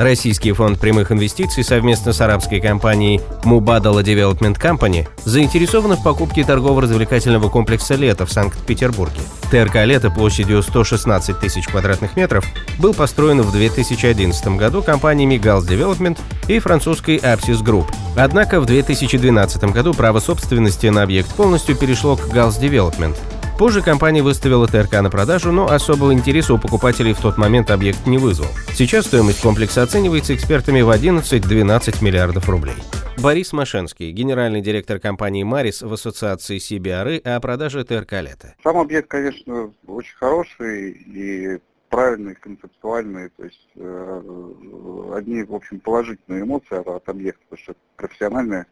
Российский фонд прямых инвестиций совместно с арабской компанией Mubadala Development Company заинтересованы в покупке торгово-развлекательного комплекса «Лето» в Санкт-Петербурге. ТРК «Лето» площадью 116 тысяч квадратных метров был построен в 2011 году компаниями Gals Development и французской Apsis Group. Однако в 2012 году право собственности на объект полностью перешло к Gals Development – Позже компания выставила ТРК на продажу, но особого интереса у покупателей в тот момент объект не вызвал. Сейчас стоимость комплекса оценивается экспертами в 11-12 миллиардов рублей. Борис Машенский, генеральный директор компании «Марис» в ассоциации CBRE о продаже ТРК «Лето». Сам объект, конечно, очень хороший и правильный, концептуальный, то есть э, одни, в общем, положительные эмоции от, от объекта, потому что профессиональное,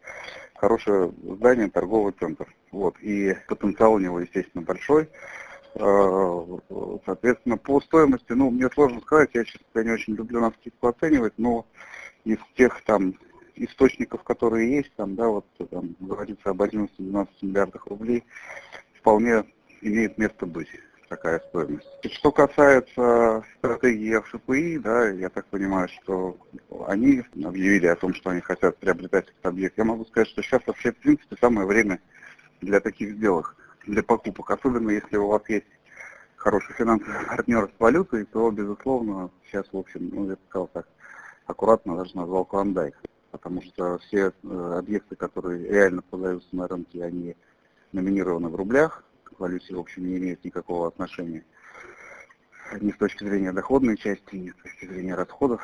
хорошее здание, торговый центр. Вот, и потенциал у него, естественно, большой. Э, соответственно, по стоимости, ну, мне сложно сказать, я, честно не очень люблю на скидку оценивать, но из тех там источников, которые есть, там, да, вот там говорится об 11-12 миллиардах рублей, вполне имеет место быть такая стоимость. Что касается стратегии ФШПИ, да, я так понимаю, что они объявили о том, что они хотят приобретать этот объект. Я могу сказать, что сейчас вообще, в принципе, самое время для таких сделок, для покупок. Особенно если у вас есть хороший финансовый партнер с валютой, то, безусловно, сейчас, в общем, ну, я сказал так, аккуратно даже назвал клондайк. Потому что все э, объекты, которые реально продаются на рынке, они номинированы в рублях, к валюте, в общем, не имеют никакого отношения ни с точки зрения доходной части, ни с точки зрения расходов.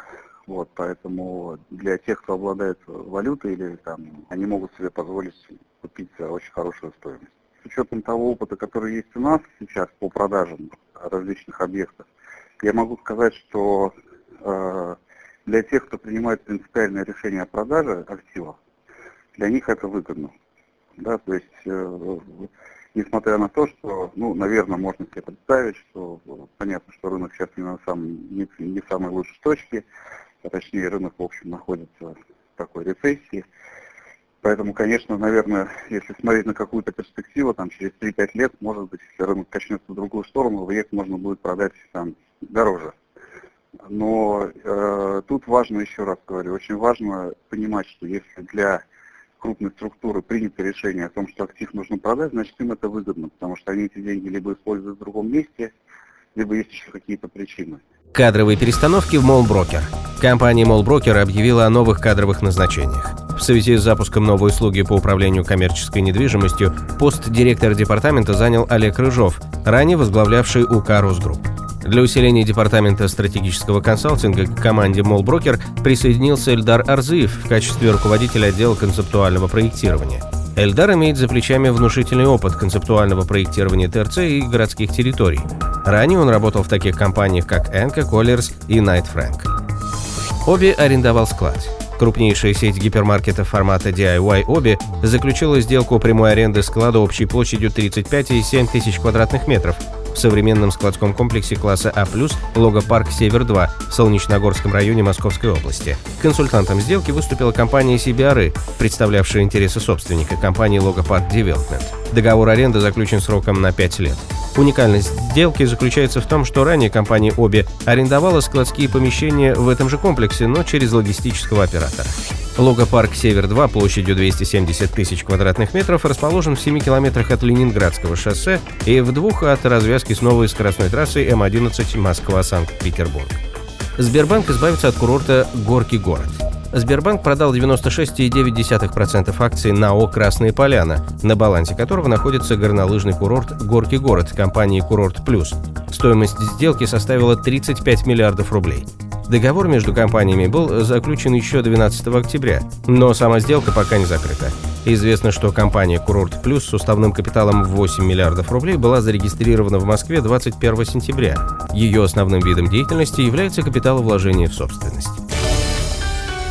Вот, поэтому для тех, кто обладает валютой или там, они могут себе позволить купить за очень хорошую стоимость. С учетом того опыта, который есть у нас сейчас по продажам различных объектов, я могу сказать, что э, для тех, кто принимает принципиальное решение о продаже активов, для них это выгодно. Да, то есть э, несмотря на то, что, ну, наверное, можно себе представить, что понятно, что рынок сейчас не на самом, не, не в самой лучшей точке, а точнее рынок, в общем, находится в такой рецессии. Поэтому, конечно, наверное, если смотреть на какую-то перспективу, там через 3-5 лет, может быть, если рынок качнется в другую сторону, объект можно будет продать там дороже. Но э, тут важно, еще раз говорю, очень важно понимать, что если для крупной структуры принято решение о том, что актив нужно продать, значит им это выгодно, потому что они эти деньги либо используют в другом месте, либо есть еще какие-то причины. Кадровые перестановки в Молброкер. Компания Молброкер объявила о новых кадровых назначениях. В связи с запуском новой услуги по управлению коммерческой недвижимостью пост директора департамента занял Олег Рыжов, ранее возглавлявший УК «Росгрупп». Для усиления департамента стратегического консалтинга к команде Молброкер присоединился Эльдар Арзыев в качестве руководителя отдела концептуального проектирования. Эльдар имеет за плечами внушительный опыт концептуального проектирования ТРЦ и городских территорий. Ранее он работал в таких компаниях, как Энка, Коллерс и Найт Фрэнк. Обе арендовал склад. Крупнейшая сеть гипермаркетов формата DIY Оби заключила сделку прямой аренды склада общей площадью 35,7 тысяч квадратных метров в современном складском комплексе класса А+, Логопарк Север-2 в Солнечногорском районе Московской области. Консультантом сделки выступила компания CBRE, представлявшая интересы собственника компании Логопарк Development. Договор аренды заключен сроком на 5 лет. Уникальность сделки заключается в том, что ранее компания обе арендовала складские помещения в этом же комплексе, но через логистического оператора. Логопарк «Север-2» площадью 270 тысяч квадратных метров расположен в 7 километрах от Ленинградского шоссе и в двух от развязки с новой скоростной трассой М11 Москва-Санкт-Петербург. Сбербанк избавится от курорта «Горки город». Сбербанк продал 96,9% акций НАО «Красные поляна», на балансе которого находится горнолыжный курорт «Горки город» компании «Курорт Плюс». Стоимость сделки составила 35 миллиардов рублей. Договор между компаниями был заключен еще 12 октября, но сама сделка пока не закрыта. Известно, что компания «Курорт Плюс» с уставным капиталом в 8 миллиардов рублей была зарегистрирована в Москве 21 сентября. Ее основным видом деятельности является капиталовложение в собственность.